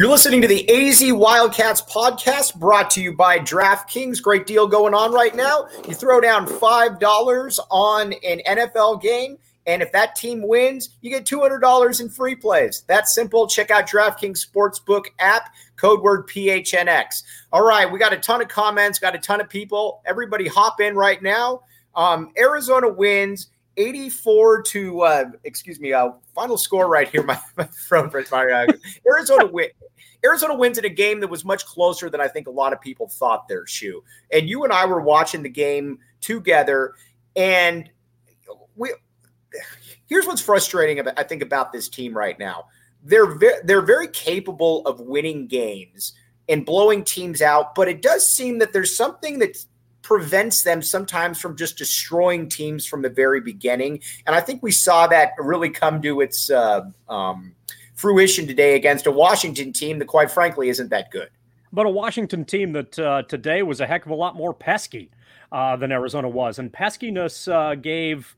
You're listening to the AZ Wildcats podcast brought to you by DraftKings. Great deal going on right now. You throw down $5 on an NFL game, and if that team wins, you get $200 in free plays. That's simple. Check out DraftKings Sportsbook app, code word PHNX. All right, we got a ton of comments, got a ton of people. Everybody hop in right now. Um, Arizona wins 84 to uh, excuse me uh, final score right here my, my phone my, uh, arizona win arizona wins in a game that was much closer than i think a lot of people thought their Shu and you and i were watching the game together and we here's what's frustrating about, i think about this team right now they're ve- they're very capable of winning games and blowing teams out but it does seem that there's something that prevents them sometimes from just destroying teams from the very beginning. And I think we saw that really come to its uh, um, fruition today against a Washington team that, quite frankly, isn't that good. But a Washington team that uh, today was a heck of a lot more pesky uh, than Arizona was. And peskiness uh, gave.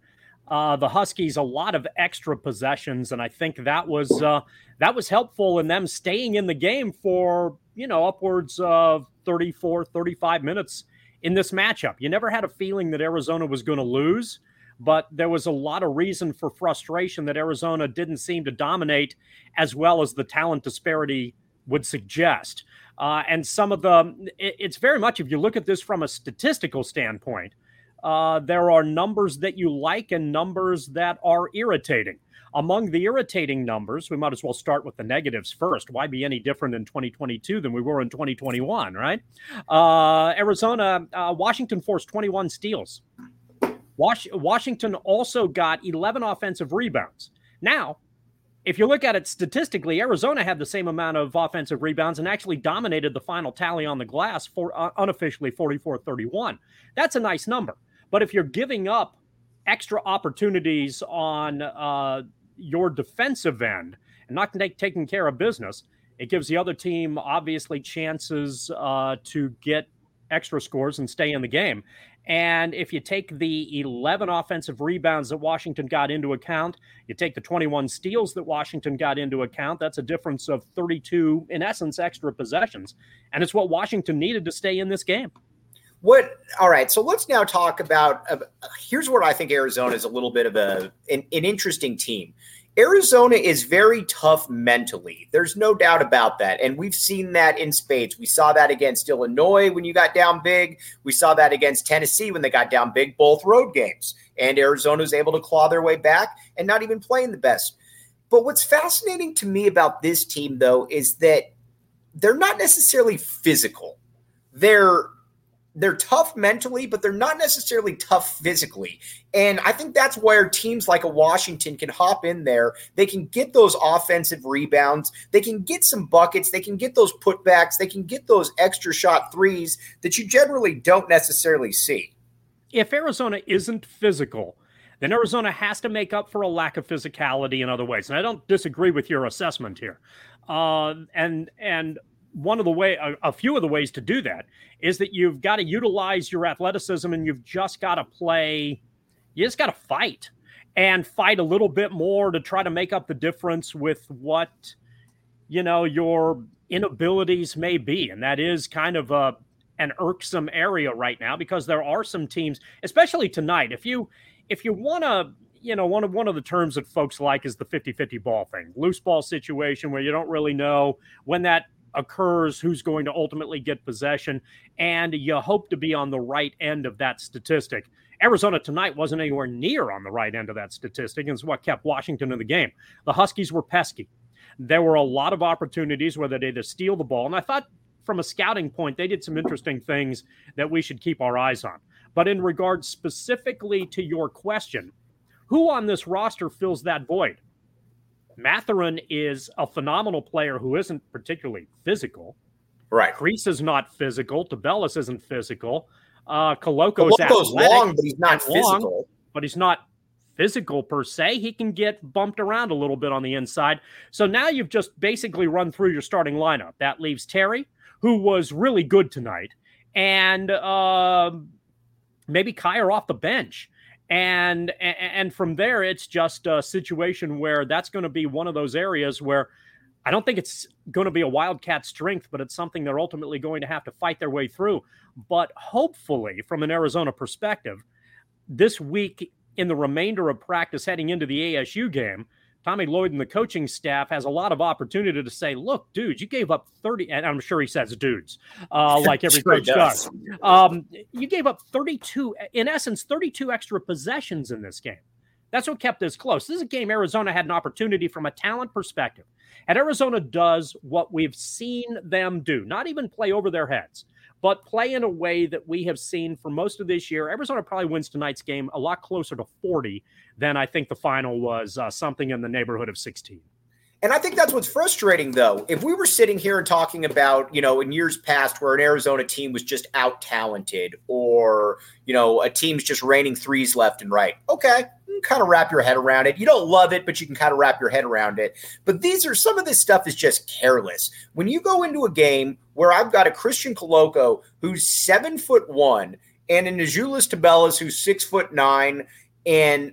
Uh, the Huskies a lot of extra possessions, and I think that was uh, that was helpful in them staying in the game for you know upwards of 34, 35 minutes in this matchup. You never had a feeling that Arizona was going to lose, but there was a lot of reason for frustration that Arizona didn't seem to dominate as well as the talent disparity would suggest. Uh, and some of the, it, it's very much, if you look at this from a statistical standpoint, uh, there are numbers that you like and numbers that are irritating. Among the irritating numbers, we might as well start with the negatives first. Why be any different in 2022 than we were in 2021, right? Uh, Arizona, uh, Washington forced 21 steals. Was- Washington also got 11 offensive rebounds. Now, if you look at it statistically, Arizona had the same amount of offensive rebounds and actually dominated the final tally on the glass for uh, unofficially 44 31. That's a nice number. But if you're giving up extra opportunities on uh, your defensive end and not take, taking care of business, it gives the other team obviously chances uh, to get extra scores and stay in the game. And if you take the 11 offensive rebounds that Washington got into account, you take the 21 steals that Washington got into account, that's a difference of 32, in essence, extra possessions. And it's what Washington needed to stay in this game. What? All right. So let's now talk about. Uh, here's where I think Arizona is a little bit of a an, an interesting team. Arizona is very tough mentally. There's no doubt about that. And we've seen that in spades. We saw that against Illinois when you got down big. We saw that against Tennessee when they got down big, both road games. And Arizona was able to claw their way back and not even playing the best. But what's fascinating to me about this team, though, is that they're not necessarily physical. They're they're tough mentally, but they're not necessarily tough physically. And I think that's where teams like a Washington can hop in there. They can get those offensive rebounds. They can get some buckets. They can get those putbacks. They can get those extra shot threes that you generally don't necessarily see. If Arizona isn't physical, then Arizona has to make up for a lack of physicality in other ways. And I don't disagree with your assessment here. Uh, and and one of the way a, a, few of the ways to do that is that you've got to utilize your athleticism and you've just got to play you just got to fight and fight a little bit more to try to make up the difference with what you know your inabilities may be and that is kind of a an irksome area right now because there are some teams especially tonight if you if you want to, you know, one of one of the terms that folks like is the 50-50 ball thing. Loose ball situation where you don't really know when that occurs, who's going to ultimately get possession, and you hope to be on the right end of that statistic. Arizona tonight wasn't anywhere near on the right end of that statistic, and it's what kept Washington in the game. The Huskies were pesky. There were a lot of opportunities where they had to steal the ball, and I thought from a scouting point, they did some interesting things that we should keep our eyes on. But in regards specifically to your question, who on this roster fills that void? Mathurin is a phenomenal player who isn't particularly physical. Right. Kriisa is not physical. Tubelis isn't physical. Uh, Koloko's Koloko's long, but he's not physical. Long, but he's not physical per se. He can get bumped around a little bit on the inside. So now you've just basically run through your starting lineup. That leaves Terry, who was really good tonight, and uh, maybe Kier off the bench. And and from there, it's just a situation where that's going to be one of those areas where I don't think it's going to be a Wildcat strength, but it's something they're ultimately going to have to fight their way through. But hopefully, from an Arizona perspective, this week in the remainder of practice heading into the ASU game, Tommy Lloyd and the coaching staff has a lot of opportunity to say, look, dudes, you gave up 30, and I'm sure he says dudes, uh, like every sure coach does. does. Um, you gave up 32, in essence, 32 extra possessions in this game. That's what kept this close. This is a game Arizona had an opportunity from a talent perspective. And Arizona does what we've seen them do, not even play over their heads, but play in a way that we have seen for most of this year. Arizona probably wins tonight's game a lot closer to 40 than I think the final was uh, something in the neighborhood of 16. And I think that's what's frustrating, though. If we were sitting here and talking about, you know, in years past where an Arizona team was just out talented or, you know, a team's just raining threes left and right, okay, you can kind of wrap your head around it. You don't love it, but you can kind of wrap your head around it. But these are some of this stuff is just careless. When you go into a game where I've got a Christian Koloko who's seven foot one and an Azuolas Tubelis who's six foot nine and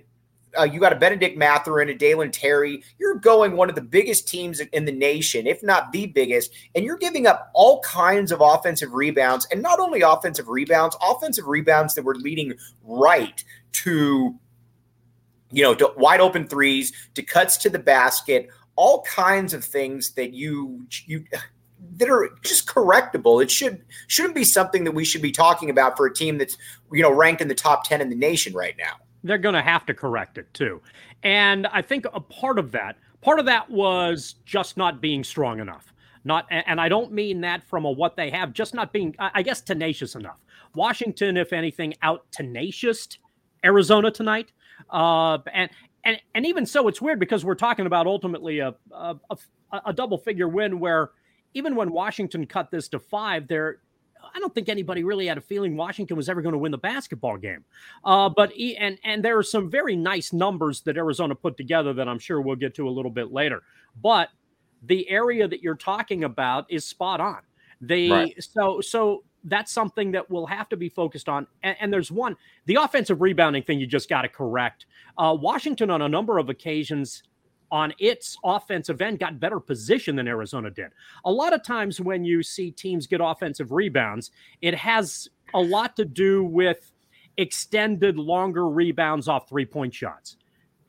uh, you got a Benedict Bennedict Mathurin, a Dalen Terry. You're going one of the biggest teams in the nation, if not the biggest, and you're giving up all kinds of offensive rebounds, and not only offensive rebounds, offensive rebounds that were leading right to, you know, to wide open threes, to cuts to the basket, all kinds of things that you you that are just correctable. It should shouldn't be something that we should be talking about for a team that's you know ranked in the top ten in the nation right now they're going to have to correct it too. And I think a part of that, part of that was just not being strong enough. Not, and I don't mean that from a what they have, just not being, I guess, tenacious enough. Washington, if anything, out tenacious Arizona tonight. Uh, and and and even so, it's weird because we're talking about ultimately a a, a, a double figure win where even when Washington cut this to five, they're I don't think anybody really had a feeling Washington was ever going to win the basketball game. Uh, but and and there are some very nice numbers that Arizona put together that I'm sure we'll get to a little bit later. But the area that you're talking about is spot on. They right. so so that's something that we'll have to be focused on. And, and there's one the offensive rebounding thing you just got to correct. Uh, Washington on a number of occasions on its offensive end got better position than Arizona did. A lot of times when you see teams get offensive rebounds, it has a lot to do with extended longer rebounds off three point shots.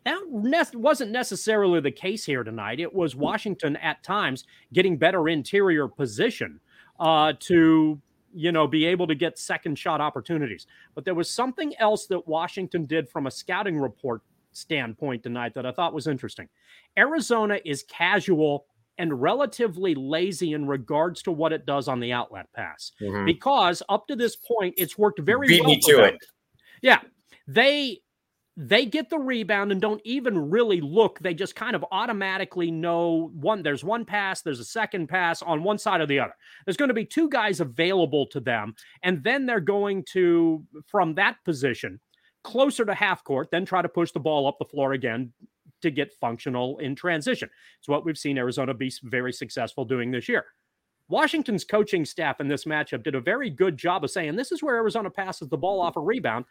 That ne- wasn't necessarily the case here tonight. It was Washington at times getting better interior position uh, to you know be able to get second shot opportunities. But there was something else that Washington did from a scouting report standpoint tonight that I thought was interesting. Arizona is casual and relatively lazy in regards to what it does on the outlet pass mm-hmm. because up to this point it's worked very Beat well. Me to it. Yeah, they they get the rebound and don't even really look. They just kind of automatically know one. There's one pass. There's a second pass on one side or the other. There's going to be two guys available to them, and then they're going to from that position closer to half court, then try to push the ball up the floor again to get functional in transition. It's what we've seen Arizona be very successful doing this year. Washington's coaching staff in this matchup did a very good job of saying this is where Arizona passes the ball off a rebound.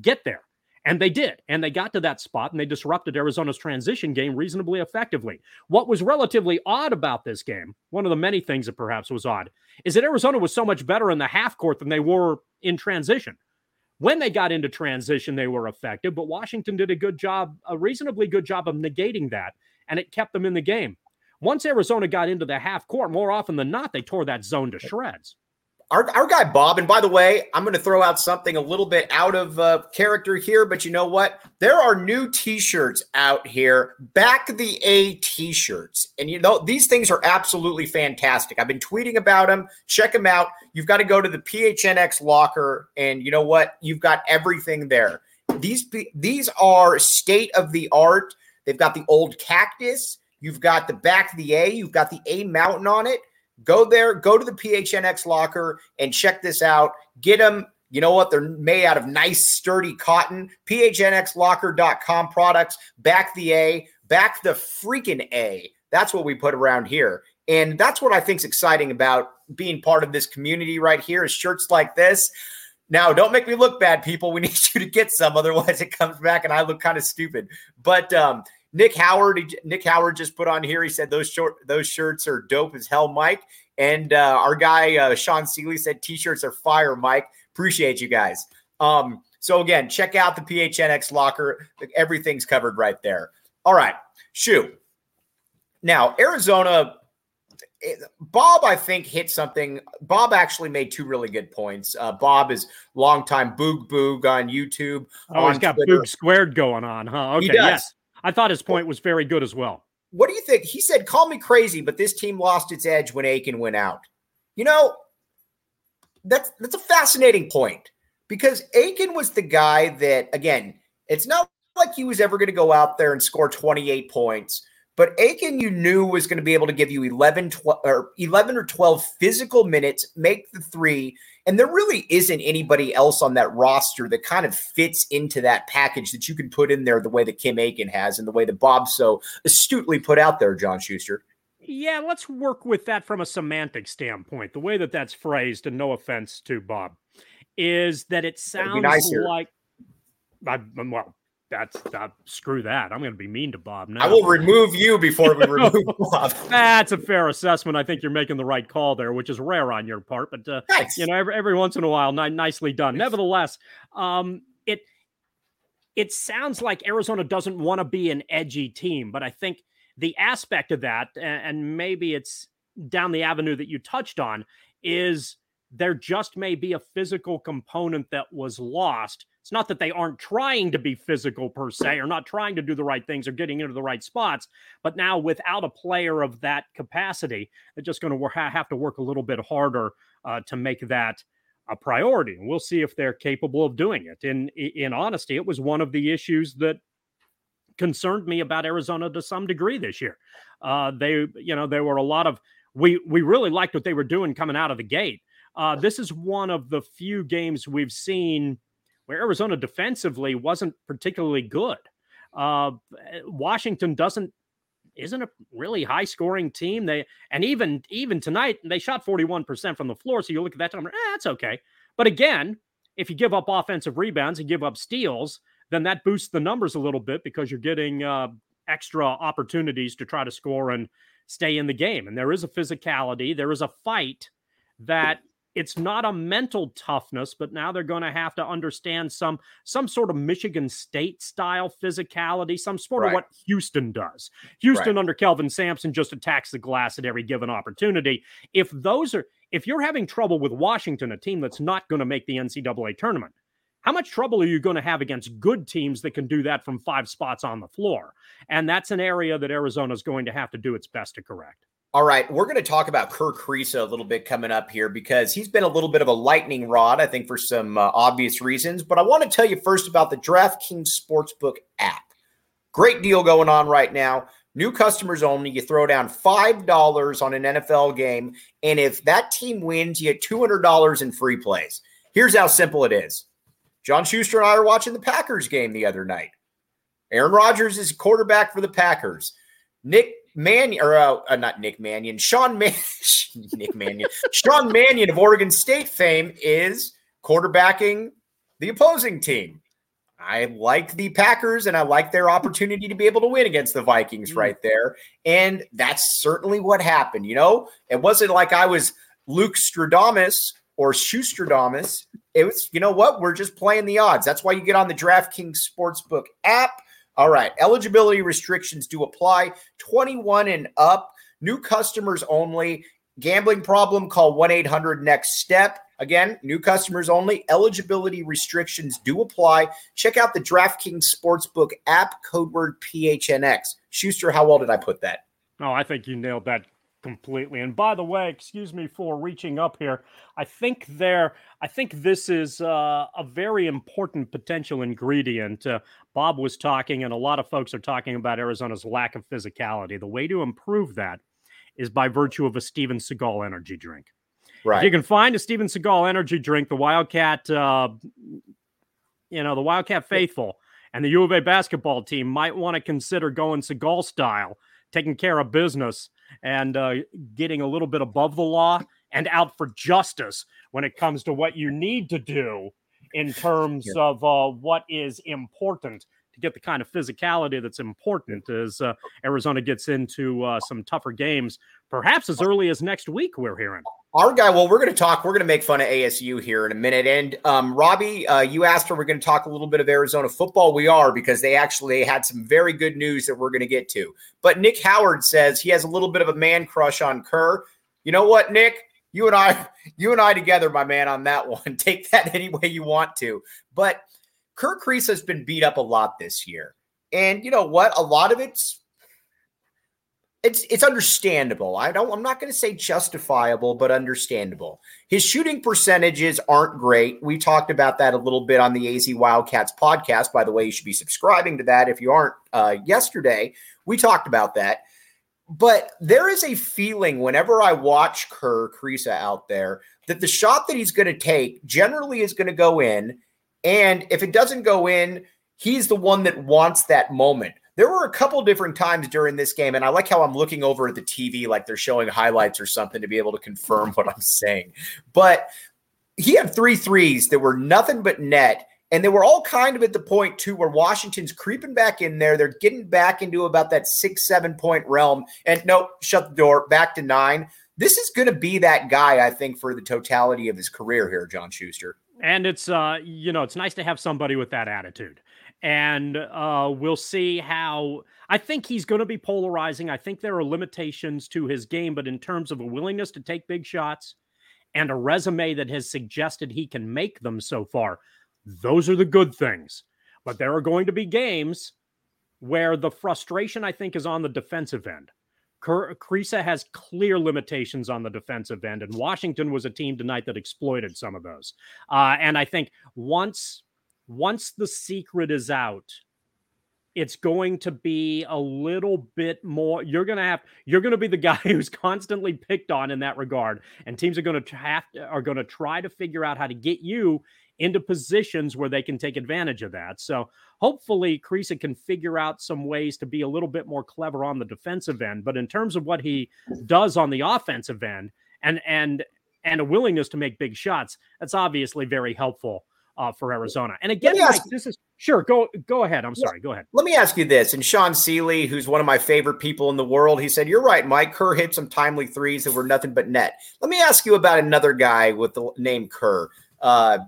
Get there. And they did. And they got to that spot and they disrupted Arizona's transition game reasonably effectively. What was relatively odd about this game, one of the many things that perhaps was odd, is that Arizona was so much better in the half court than they were in transition. When they got into transition, they were effective, but Washington did a good job, a reasonably good job of negating that, and it kept them in the game. Once Arizona got into the half court, more often than not, they tore that zone to shreds our, our guy Bob, and by the way, I'm going to throw out something a little bit out of uh, character here, but you know what? There are new T-shirts out here, back the A T-shirts, and you know these things are absolutely fantastic. I've been tweeting about them. Check them out. You've got to go to the PHNX locker, and you know what? You've got everything there. These these are state of the art. They've got the old cactus. You've got the back of the A. You've got the A mountain on it. Go there, go to the PHNX locker and check this out. Get them. You know what? They're made out of nice, sturdy cotton. PHNXlocker.com products. Back the A, back the freaking A. That's what we put around here. And that's what I think is exciting about being part of this community right here is shirts like this. Now, don't make me look bad, people. We need you to get some, otherwise it comes back and I look kind of stupid. But um, Nick Howard, Nick Howard just put on here. He said those short those shirts are dope as hell, Mike. And uh, our guy uh, Sean Seeley said t-shirts are fire, Mike. Appreciate you guys. Um, so again, check out the PHNX locker. Everything's covered right there. All right, Shu. Now Arizona. Eh, Bob, I think, hit something. Bob actually made two really good points. Uh, Bob is longtime Boog Boog on YouTube. Oh, on he's got Twitter. Boog squared going on, huh? Okay, yes. I thought his point was very good as well. What do you think? He said, "Call me crazy, but this team lost its edge when Aiken went out." You know, that's that's a fascinating point because Aiken was the guy that, again, it's not like he was ever going to go out there and score 28 points. But Aiken, you knew was going to be able to give you 11, 12, or 11 or 12 physical minutes, make the three. And there really isn't anybody else on that roster that kind of fits into that package that you can put in there the way that Kim Aiken has and the way that Bob so astutely put out there, John Schuster. Yeah, let's work with that from a semantic standpoint. The way that that's phrased, and no offense to Bob, is that it sounds like I, well, that's that, screw that. I'm going to be mean to Bob now. I will remove you before we remove Bob. That's a fair assessment. I think you're making the right call there, which is rare on your part, but uh, nice. you know, every, every once in a while, ni- nicely done. Nevertheless, um, it it sounds like Arizona doesn't want to be an edgy team, but I think the aspect of that, and maybe it's down the avenue that you touched on, is there just may be a physical component that was lost it's not that they aren't trying to be physical per se or not trying to do the right things or getting into the right spots, but now without a player of that capacity, they're just going to have to work a little bit harder uh, to make that a priority. And we'll see if they're capable of doing it. In in honesty, it was one of the issues that concerned me about Arizona to some degree this year. Uh, they, you know, there were a lot of we we really liked what they were doing coming out of the gate. Uh, this is one of the few games we've seen where Arizona defensively wasn't particularly good. Uh, Washington doesn't isn't a really high scoring team. They and even even tonight they shot 41% from the floor. So you look at that number, eh, that's okay. But again, if you give up offensive rebounds and give up steals, then that boosts the numbers a little bit because you're getting uh, extra opportunities to try to score and stay in the game. And there is a physicality, there is a fight that it's not a mental toughness but now they're going to have to understand some some sort of michigan state style physicality some sort right. of what houston does houston right. under kelvin sampson just attacks the glass at every given opportunity if those are if you're having trouble with washington a team that's not going to make the ncaa tournament how much trouble are you going to have against good teams that can do that from five spots on the floor and that's an area that arizona is going to have to do its best to correct all right, we're going to talk about Kerr Kriisa a little bit coming up here because he's been a little bit of a lightning rod, I think, for some uh, obvious reasons. But I want to tell you first about the DraftKings Sportsbook app. Great deal going on right now. New customers only. You throw down $5 on an NFL game. And if that team wins, you get $200 in free plays. Here's how simple it is John Schuster and I are watching the Packers game the other night. Aaron Rodgers is quarterback for the Packers. Nick Mannion, or uh, uh, not Nick Mannion, Sean Man- Nick Mannion, Sean Mannion of Oregon State fame is quarterbacking the opposing team. I like the Packers and I like their opportunity to be able to win against the Vikings mm. right there. And that's certainly what happened. You know, it wasn't like I was Luke Stradamus or Schusterdamus, it was, you know what? We're just playing the odds. That's why you get on the DraftKings Sportsbook app. All right. Eligibility restrictions do apply 21 and up, new customers only. Gambling problem, call 1 800 next step. Again, new customers only. Eligibility restrictions do apply. Check out the DraftKings Sportsbook app, code word PHNX. Schuster, how well did I put that? Oh, I think you nailed that completely. And by the way, excuse me for reaching up here. I think there, I think this is uh, a very important potential ingredient. Uh, Bob was talking, and a lot of folks are talking about Arizona's lack of physicality. The way to improve that is by virtue of a Steven Seagal energy drink. Right. If you can find a Steven Seagal energy drink, the Wildcat, uh, you know, the Wildcat faithful and the U of A basketball team might want to consider going Seagal style, taking care of business and uh, getting a little bit above the law and out for justice when it comes to what you need to do in terms yeah. of uh, what is important to get the kind of physicality that's important as uh, Arizona gets into uh, some tougher games, perhaps as early as next week. We're hearing. Our guy, well, we're going to talk. We're going to make fun of ASU here in a minute. And um, Robbie, uh, you asked if we're going to talk a little bit of Arizona football. We are because they actually had some very good news that we're going to get to. But Nick Howard says he has a little bit of a man crush on Kerr. You know what, Nick? You and I, you and I together, my man, on that one. Take that any way you want to. But Kerr Kriisa has been beat up a lot this year. And you know what? A lot of it's it's it's understandable. I don't I'm not going to say justifiable, but understandable. His shooting percentages aren't great. We talked about that a little bit on the AZ Wildcats podcast. By the way, you should be subscribing to that if you aren't. Uh, yesterday, we talked about that. But there is a feeling whenever I watch Kerr Kriisa out there that the shot that he's going to take generally is going to go in, and if it doesn't go in, he's the one that wants that moment there were a couple different times during this game, and I like how I'm looking over at the TV like they're showing highlights or something to be able to confirm what I'm saying. But he had three threes that were nothing but net. And they were all kind of at the point too where Washington's creeping back in there. They're getting back into about that six, seven point realm. And nope, shut the door, back to nine. This is going to be that guy, I think, for the totality of his career here, John Schuster. And it's uh, you know, it's nice to have somebody with that attitude and uh, we'll see how. I think he's going to be polarizing. I think there are limitations to his game, but in terms of a willingness to take big shots and a resume that has suggested he can make them so far, those are the good things. But there are going to be games where the frustration, I think, is on the defensive end. Kriisa has clear limitations on the defensive end, and Washington was a team tonight that exploited some of those. Uh, and I think once once the secret is out, it's going to be a little bit more you're to have you're to be the guy who's constantly picked on in that regard and teams are to have to, are to try to figure out how to get you into positions where they can take advantage of that so hopefully Kriisa can figure out some ways to be a little bit more clever on the defensive end but in terms of what he does on the offensive end and and and a willingness to make big shots that's obviously very helpful uh, for Arizona. And again, Mike, this is sure. Go go ahead. I'm sorry. Go ahead. Let me ask you this. And Sean Seeley, who's one of my favorite people in the world, he said, "You're right, Mike. Kerr hit some timely threes that were nothing but net." Let me ask you about another guy with the name Kerr. Uh,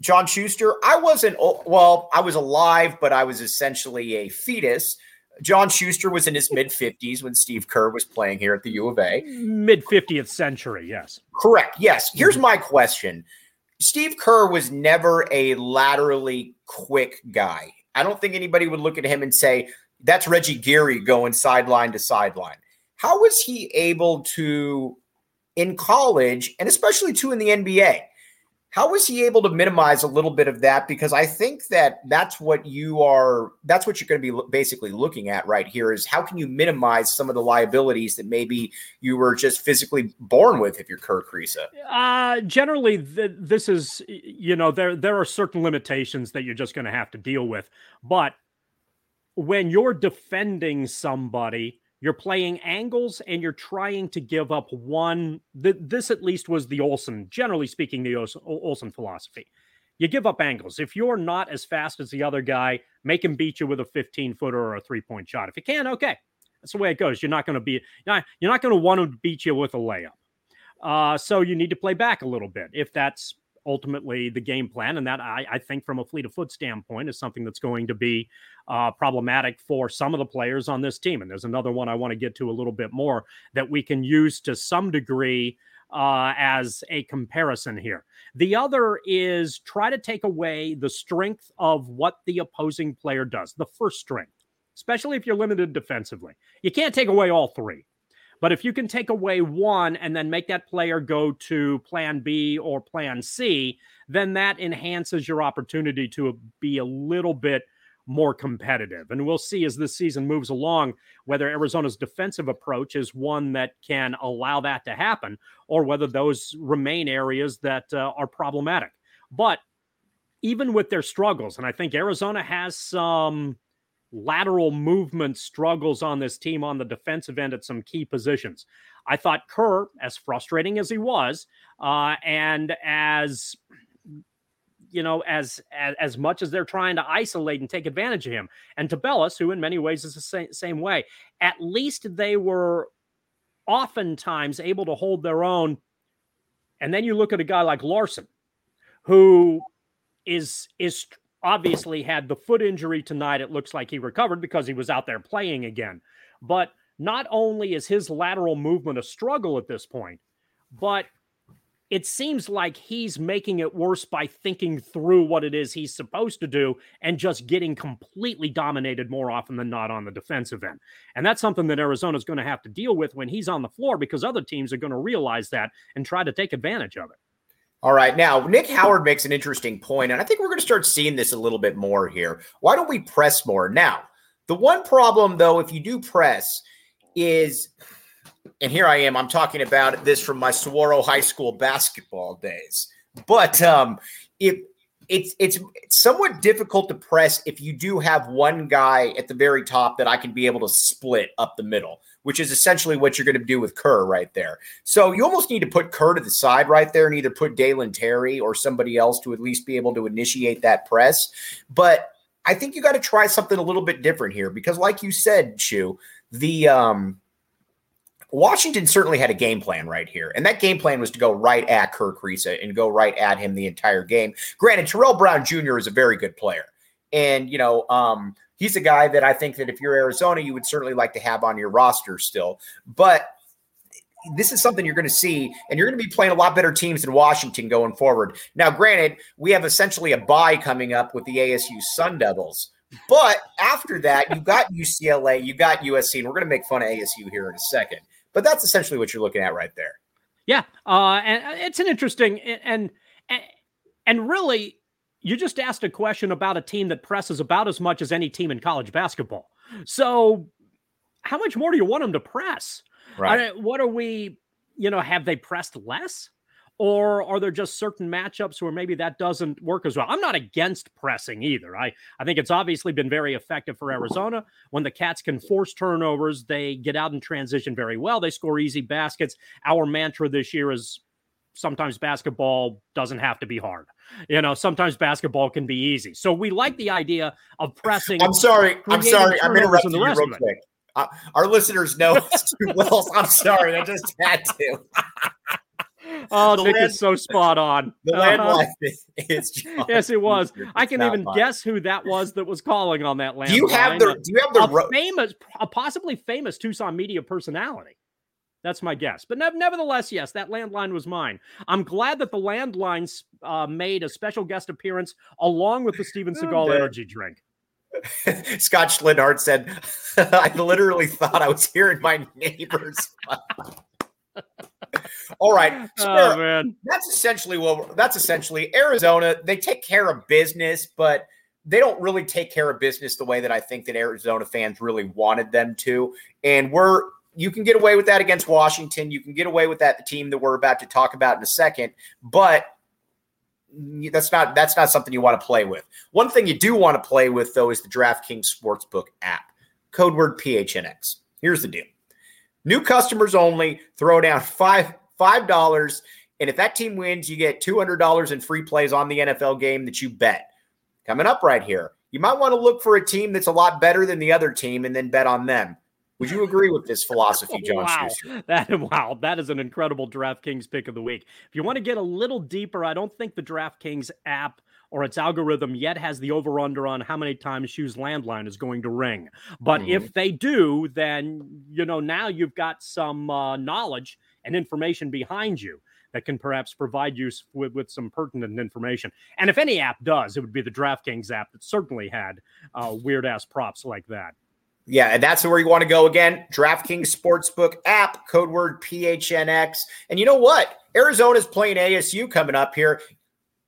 John Schuster. I wasn't well. I was alive, but I was essentially a fetus. John Schuster was in his mid 50s when Steve Kerr was playing here at the U of A. Mid 50th century, yes. Correct. Yes. Here's mm-hmm. my question Steve Kerr was never a laterally quick guy. I don't think anybody would look at him and say, that's Reggie Geary going sideline to sideline. How was he able to, in college, and especially too in the NBA, how was he able to minimize a little bit of that? Because I think that that's what you are, that's what you're going to be basically looking at right here is how can you minimize some of the liabilities that maybe you were just physically born with if you're Kerr Kriisa? Uh, generally, th- this is, you know, there, there are certain limitations that you're just going to have to deal with. But when you're defending somebody, you're playing angles and you're trying to give up one. Th- this, at least, was the Olson, generally speaking, the Olson philosophy. You give up angles. If you're not as fast as the other guy, make him beat you with a 15 footer or a three point shot. If you can, okay. That's the way it goes. You're not going to be, you're not going to want to beat you with a layup. Uh, so you need to play back a little bit if that's ultimately the game plan. And that I, I think from a fleet of foot standpoint is something that's going to be uh, problematic for some of the players on this team. And there's another one I want to get to a little bit more that we can use to some degree uh, as a comparison here. The other is try to take away the strength of what the opposing player does, the first strength, especially if you're limited defensively. You can't take away all three. But if you can take away one and then make that player go to plan B or plan C, then that enhances your opportunity to be a little bit more competitive. And we'll see as this season moves along whether Arizona's defensive approach is one that can allow that to happen or whether those remain areas that uh, are problematic. But even with their struggles, and I think Arizona has some lateral movement struggles on this team on the defensive end at some key positions. I thought Kerr, as frustrating as he was, uh, and as you know, as, as as much as they're trying to isolate and take advantage of him, and Tubelis, who in many ways is the same, same way, at least they were oftentimes able to hold their own. And then you look at a guy like Larson, who is is obviously had the foot injury tonight. It looks like he recovered because he was out there playing again. But not only is his lateral movement a struggle at this point, but it seems like he's making it worse by thinking through what it is he's supposed to do and just getting completely dominated more often than not on the defensive end. And that's something that Arizona's going to have to deal with when he's on the floor because other teams are going to realize that and try to take advantage of it. All right. Now, Nick Howard makes an interesting point, and I think we're going to start seeing this a little bit more here. Why don't we press more? Now, the one problem, though, if you do press, is, and here I am, I'm talking about this from my Saguaro High School basketball days. But um, it's it's somewhat difficult to press if you do have one guy at the very top that I can be able to split up the middle, which is essentially what you're going to do with Kerr right there. So you almost need to put Kerr to the side right there and either put Dalen Terry or somebody else to at least be able to initiate that press. But I think you got to try something a little bit different here because, like you said, Shu, the um Washington certainly had a game plan right here. And that game plan was to go right at Kerr Kriisa and go right at him the entire game. Granted, Terrell Brown Jr. is a very good player. And, you know, um, he's a guy that I think that if you're Arizona, you would certainly like to have on your roster still. But this is something you're going to see, and you're going to be playing a lot better teams than Washington going forward. Now, granted, we have essentially a bye coming up with the ASU Sun Devils. But after that, you got UCLA, you got USC, and we're going to make fun of ASU here in a second. But that's essentially what you're looking at right there. Yeah, uh, and uh, it's an interesting and and and really, you just asked a question about a team that presses about as much as any team in college basketball. So, how much more do you want them to press? Right. I what are we? You know, have they pressed less? or are there just certain matchups where maybe that doesn't work as well? I'm not against pressing either. I, I think it's obviously been very effective for Arizona. When the Cats can force turnovers, they get out and transition very well. They score easy baskets. Our mantra this year is sometimes basketball doesn't have to be hard. You know, sometimes basketball can be easy. So we like the idea of pressing. I'm sorry. I'm sorry. I'm interrupting you real quick. Uh, our listeners know too well. I'm sorry. I just had to. Oh, the Nick land, is so spot on. The uh-huh. landline is John. Yes, it was. I can even mine. guess who that was that was calling on that landline. Do you have the? Do you have the a ro- famous, a possibly famous Tucson media personality? That's my guess. But ne- nevertheless, yes, that landline was mine. I'm glad that the landlines uh, made a special guest appearance along with the Steven oh, Seagal energy drink. Scott Schlinhart said, I literally thought I was hearing my neighbors. All right. So oh, man. That's essentially what that's essentially Arizona. They take care of business, but they don't really take care of business the way that I think that Arizona fans really wanted them to. And we're you can get away with that against Washington. You can get away with that the team that we're about to talk about in a second, but that's not that's not something you want to play with. One thing you do want to play with though is the DraftKings Sportsbook app. Code word PHNX. Here's the deal. New customers only. Throw down five five dollars, and if that team wins, you get two hundred dollars in free plays on the NFL game that you bet. Coming up right here, you might want to look for a team that's a lot better than the other team, and then bet on them. Would you agree with this philosophy, John wow. Schuster? That wow, that is an incredible DraftKings pick of the week. If you want to get a little deeper, I don't think the DraftKings app or its algorithm yet has the over under on how many times Shu's landline is going to ring. But mm-hmm. if they do, then you know now you've got some uh, knowledge and information behind you that can perhaps provide you with, with some pertinent information. And if any app does, it would be the DraftKings app that certainly had uh, weird ass props like that. Yeah, and that's where you want to go again. DraftKings Sportsbook app, code word PHNX. And you know what? Arizona's playing ASU coming up here.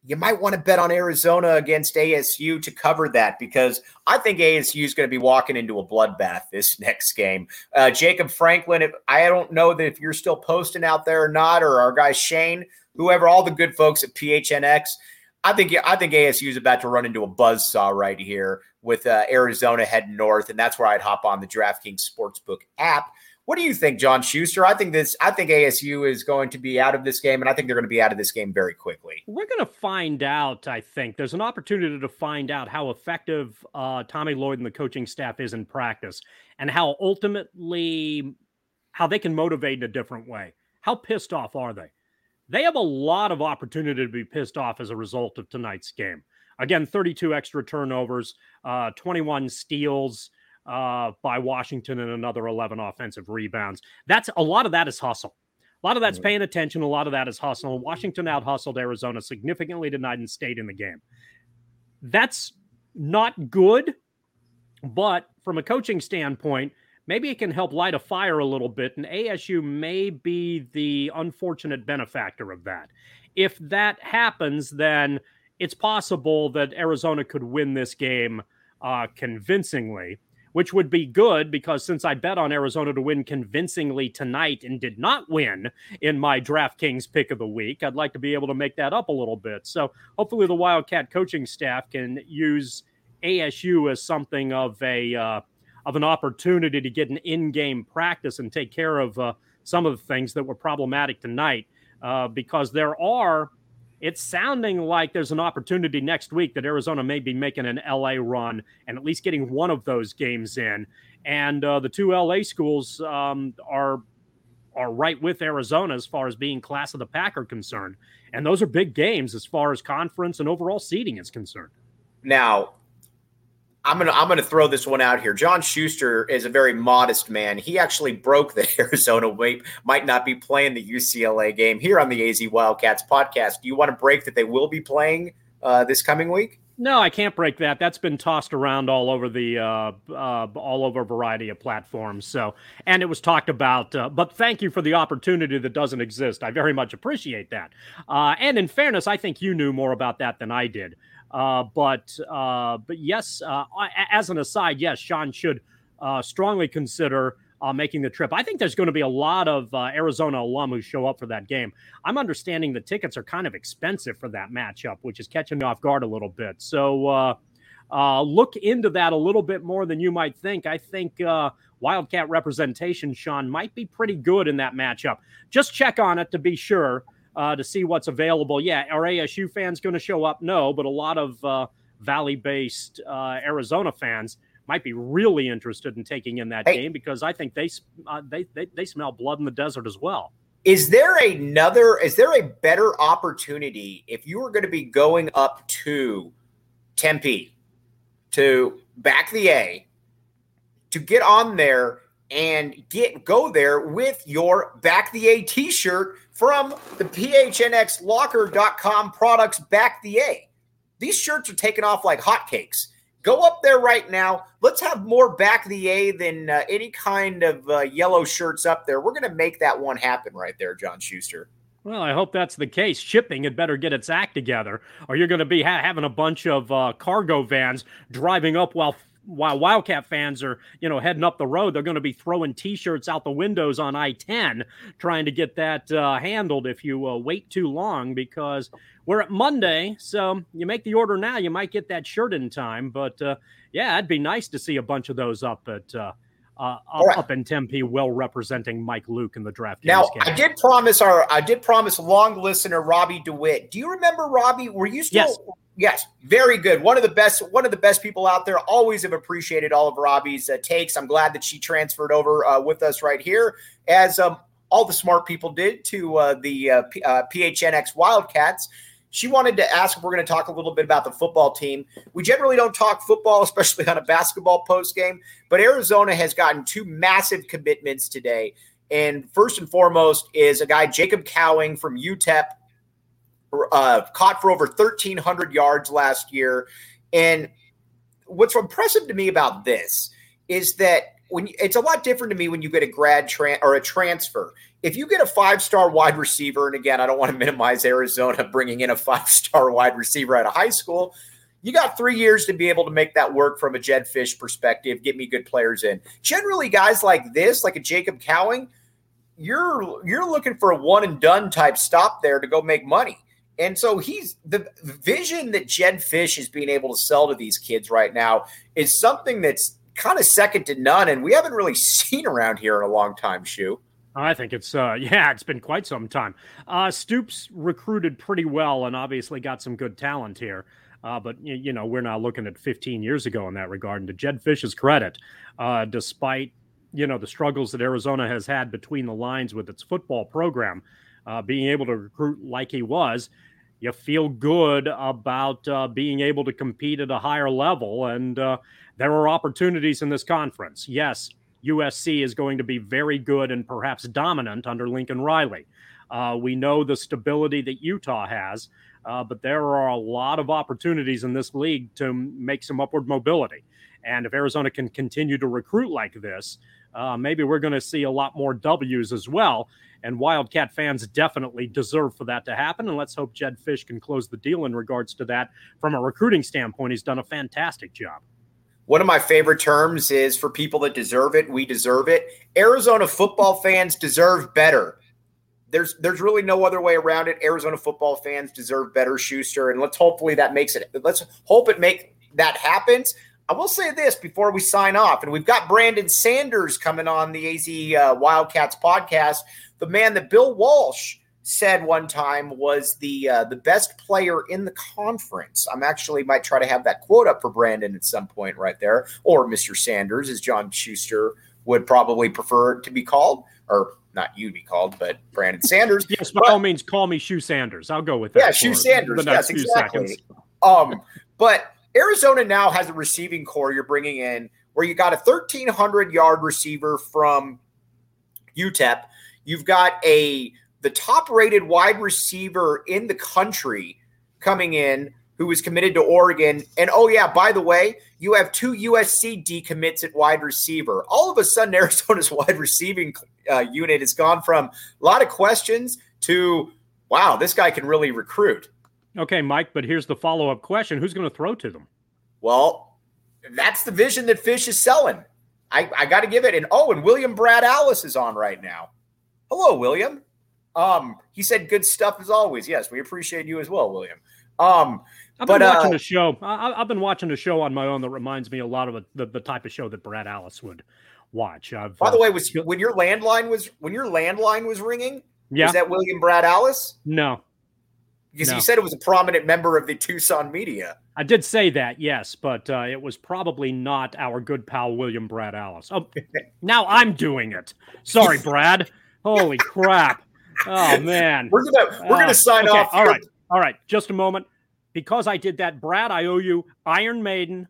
You might want to bet on Arizona against ASU to cover that because I think ASU is going to be walking into a bloodbath this next game. Uh, Jacob Franklin, if, I don't know that if you're still posting out there or not, or our guy Shane, whoever, all the good folks at PHNX. I think I think ASU is about to run into a buzz saw right here with uh, Arizona heading north, and that's where I'd hop on the DraftKings Sportsbook app. What do you think, John Schuster? I think this. I think ASU is going to be out of this game, and I think they're going to be out of this game very quickly. We're going to find out. I think there's an opportunity to find out how effective uh, Tommy Lloyd and the coaching staff is in practice, and how ultimately how they can motivate in a different way. How pissed off are they? They have a lot of opportunity to be pissed off as a result of tonight's game. Again, 32 extra turnovers, uh, 21 steals uh, by Washington, and another 11 offensive rebounds. That's a lot of that is hustle. A lot of that's paying attention. A lot of that is hustle. Washington out hustled Arizona significantly tonight and stayed in the game. That's not good, but from a coaching standpoint, maybe it can help light a fire a little bit, and ASU may be the unfortunate benefactor of that. If that happens, then it's possible that Arizona could win this game uh, convincingly, which would be good because since I bet on Arizona to win convincingly tonight and did not win in my DraftKings pick of the week, I'd like to be able to make that up a little bit. So hopefully the Wildcat coaching staff can use ASU as something of a uh, of an opportunity to get an in-game practice and take care of uh, some of the things that were problematic tonight. Uh, because there are, it's sounding like there's an opportunity next week that Arizona may be making an LA run and at least getting one of those games in. And uh, the two LA schools um, are are right with Arizona as far as being class of the pack are concerned. And those are big games as far as conference and overall seeding is concerned. Now, I'm gonna I'm gonna throw this one out here. John Schuster is a very modest man. He actually broke the Arizona weight. Might not be playing the UCLA game here on the AZ Wildcats podcast. Do you want to break that they will be playing uh, this coming week? No, I can't break that. That's been tossed around all over the uh, uh, all over a variety of platforms. So, and it was talked about. Uh, but thank you for the opportunity that doesn't exist. I very much appreciate that. Uh, and in fairness, I think you knew more about that than I did. Uh, but uh, but yes, uh, as an aside, yes, Sean should uh, strongly consider uh, making the trip. I think there's going to be a lot of Arizona alum who show up for that game. I'm understanding the tickets are kind of expensive for that matchup, which is catching me off guard a little bit. So look into that a little bit more than you might think. I think. Wildcat representation, Sean, might be pretty good in that matchup. Just check on it to be sure uh, to see what's available. Yeah, are ASU fans going to show up? No, but a lot of uh, Valley based uh, Arizona fans might be really interested in taking in that hey. game because I think they, uh, they, they they smell blood in the desert as well. Is there another? Is there a better opportunity if you were going to be going up to Tempe to back the A to get on there and get go there with your back the A t-shirt from the phnxlocker.com products back the A. These shirts are taking off like hotcakes. Go up there right now. Let's have more back the A than uh, any kind of uh, yellow shirts up there. We're going to make that one happen right there, John Schuster. Well, I hope that's the case. Shipping had better get its act together, or you're going to be ha- having a bunch of uh, cargo vans driving up while while Wildcat fans are, you know, heading up the road, they're going to be throwing T-shirts out the windows on I-10, trying to get that uh, handled. If you uh, wait too long, because we're at Monday, so you make the order now, you might get that shirt in time. But uh, yeah, it'd be nice to see a bunch of those up at uh, uh, up, right. up, in Tempe, well representing Mike Luke in the draft. Now, game. I did promise our, I did promise long listener Robbie DeWitt. Do you remember Robbie? Were you still? Yes. Yes, very good. One of the best, one of the best people out there. Always have appreciated all of Robbie's uh, takes. I'm glad that she transferred over uh, with us right here, as um, all the smart people did to uh, the uh, PHNX Wildcats she wanted to ask if we're going to talk a little bit about the football team. We generally don't talk football, especially on a basketball post game, but Arizona has gotten two massive commitments today. And first and foremost is a guy, Jacob Cowing from UTEP, uh, caught for over 1,300 yards last year. And what's impressive to me about this is that when it's a lot different to me when you get a grad tra- or a transfer if you get a five star wide receiver, and again, I don't want to minimize Arizona bringing in a five star wide receiver out of high school, you got three years to be able to make that work from a Jedd Fisch perspective, get me good players in. Generally, guys like this, like a Jacob Cowing, you're you're looking for a one and done type stop there to go make money. And so he's the vision that Jedd Fisch is being able to sell to these kids right now is something that's kind of second to none, and we haven't really seen around here in a long time, Shu. I think it's uh yeah, it's been quite some time. Uh Stoops recruited pretty well and obviously got some good talent here. Uh, but you know we're now looking at 15 years ago in that regard. And to Jedd Fisch's credit, uh, despite you know the struggles that Arizona has had between the lines with its football program, uh, being able to recruit like he was, you feel good about uh, being able to compete at a higher level. And there are opportunities in this conference. Yes, USC is going to be very good and perhaps dominant under Lincoln Riley. Uh, we know the stability that Utah has, uh, but there are a lot of opportunities in this league to make some upward mobility. And if Arizona can continue to recruit like this, uh, maybe we're going to see a lot more W's as well. And Wildcat fans definitely deserve for that to happen. And let's hope Jedd Fisch can close the deal in regards to that. From a recruiting standpoint, he's done a fantastic job. One of my favorite terms is for people that deserve it, we deserve it. Arizona football fans deserve better. There's there's really no other way around it. Arizona football fans deserve better, Schuster, and let's hopefully that makes it. Let's hope it make that happens. I will say this before we sign off, and we've got Brandon Sanders coming on the AZ uh, Wildcats podcast, the man that Bill Walsh said one time was the uh, the best player in the conference. I'm actually might try to have that quote up for Brandon at some point right there, or Mr. Sanders, as John Schuster would probably prefer to be called, or not you be called, but Brandon Sanders. yes, by but, all means, call me Shoe Sanders. I'll go with that. Yeah, Shoe Sanders. The yes, exactly. Um, but Arizona now has a receiving core you're bringing in where you got a 1,300 yard receiver from UTEP. You've got a the top rated wide receiver in the country coming in who was committed to Oregon. And oh, yeah, by the way, you have two USC decommits at wide receiver. All of a sudden, Arizona's wide receiving uh, unit has gone from a lot of questions to, wow, this guy can really recruit. Okay, Mike, but here's the follow up question Who's going to throw to them? Well, that's the vision that Fisch is selling. I, I got to give it. And oh, and William Brad Alice is on right now. Hello, William. Um, he said good stuff as always. Yes, we appreciate you as well, William. Um, I've but, been watching uh, a show. I, have been watching a show on my own that reminds me a lot of a, the, the type of show that Brad Alice would watch. I've, by the uh, way, was when your landline was when your landline was ringing? Yeah, was that William Brad Alice? No, because no. you said it was a prominent member of the Tucson media. I did say that, yes, but uh, it was probably not our good pal William Brad Alice. Oh, now I'm doing it. Sorry, Brad. Holy crap! Oh man, we're gonna we're gonna uh, sign okay, off. All right, all right. Just a moment, because I did that, Brad. I owe you Iron Maiden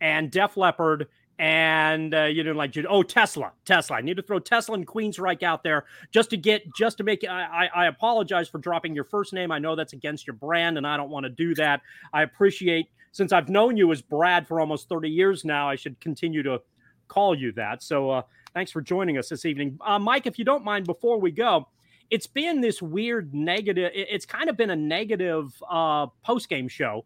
and Def Leppard and uh, you know like oh Tesla, Tesla. I need to throw Tesla and Queensryche out there just to get just to make. I, I apologize for dropping your first name. I know that's against your brand, and I don't want to do that. I appreciate since I've known you as Brad for almost thirty years now. I should continue to call you that. So uh, thanks for joining us this evening, uh, Mike. If you don't mind, before we go it's been this weird negative. It's kind of been a negative uh, post game show.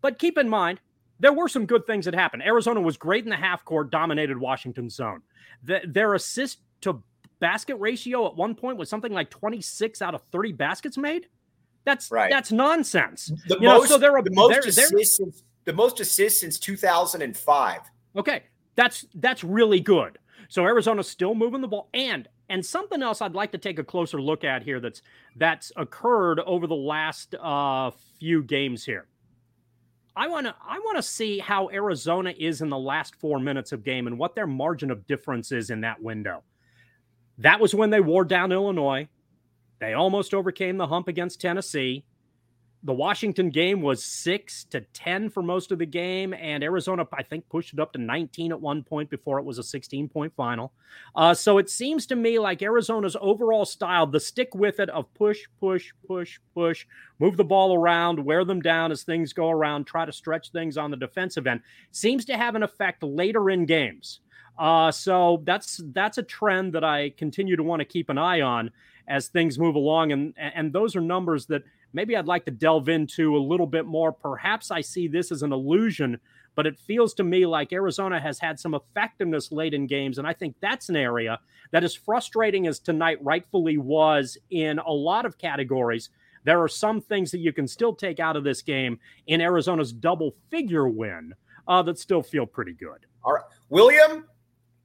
But keep in mind, there were some good things that happened. Arizona was great in the half court, dominated Washington zone. The, their assist to basket ratio at one point was something like 26 out of 30 baskets made. That's right. That's nonsense. The you most, know, so they're, the most they're, assists they're, since, the most assists since 2005. Okay, that's that's really good. So Arizona's still moving the ball. And and something else I'd like to take a closer look at here that's that's occurred over the last uh, few games here. I want to I want to see how Arizona is in the last 4 minutes of game and what their margin of difference is in that window. That was when they wore down Illinois. They almost overcame the hump against Tennessee the Washington game was six to 10 for most of the game, and Arizona, I think, pushed it up to 19 at one point before it was a 16 point final. Uh, so it seems to me like Arizona's overall style, the stick with it of push, push, push, push, move the ball around, wear them down as things go around, try to stretch things on the defensive end, seems to have an effect later in games. Uh, so that's that's a trend that I continue to want to keep an eye on as things move along, and and those are numbers that maybe I'd like to delve into a little bit more. Perhaps I see this as an illusion, but it feels to me like Arizona has had some effectiveness late in games. And I think that's an area that, as frustrating as tonight rightfully was in a lot of categories, there are some things that you can still take out of this game in Arizona's double figure win uh, that still feel pretty good. All right. William,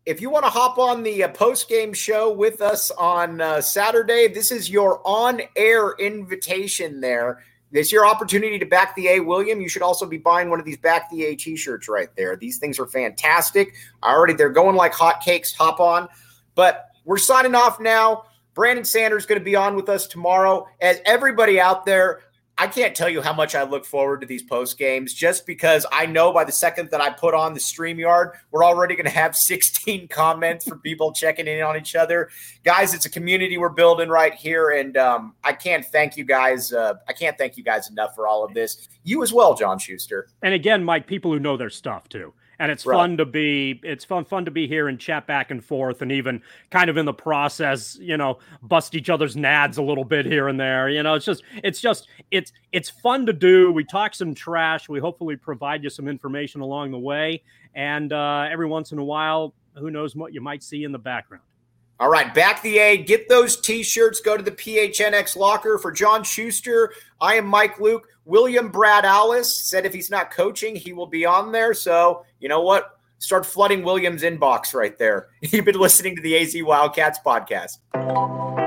if you want to hop on the uh, post game show with us on uh, Saturday, this is your on air invitation there. This your opportunity to back the A, William. You should also be buying one of these back the A t-shirts right there. These things are fantastic. Already they're going like hotcakes. Hop on. But we're signing off now. Brandon Sanders going to be on with us tomorrow. As everybody out there, I can't tell you how much I look forward to these post games just because I know by the second that I put on the StreamYard, we're already going to have 16 comments from people checking in on each other. Guys, it's a community we're building right here. And um, I can't thank you guys. Uh, I can't thank you guys enough for all of this. You as well, John Schuster. And again, Mike, people who know their stuff too and it's right. fun to be it's fun fun to be here and chat back and forth and even kind of in the process you know bust each other's nads a little bit here and there. You know it's just it's just it's it's fun to do. We talk some trash. We hopefully provide you some information along the way. And uh, every once in a while who knows what you might see in the background all right, back the A. Get those t-shirts. Go to the PHNX locker for John Schuster. I am Mike Luke. William Brad Alice said if he's not coaching, he will be on there. So you know what? Start flooding William's inbox right there. You've been listening to the AZ Wildcats podcast.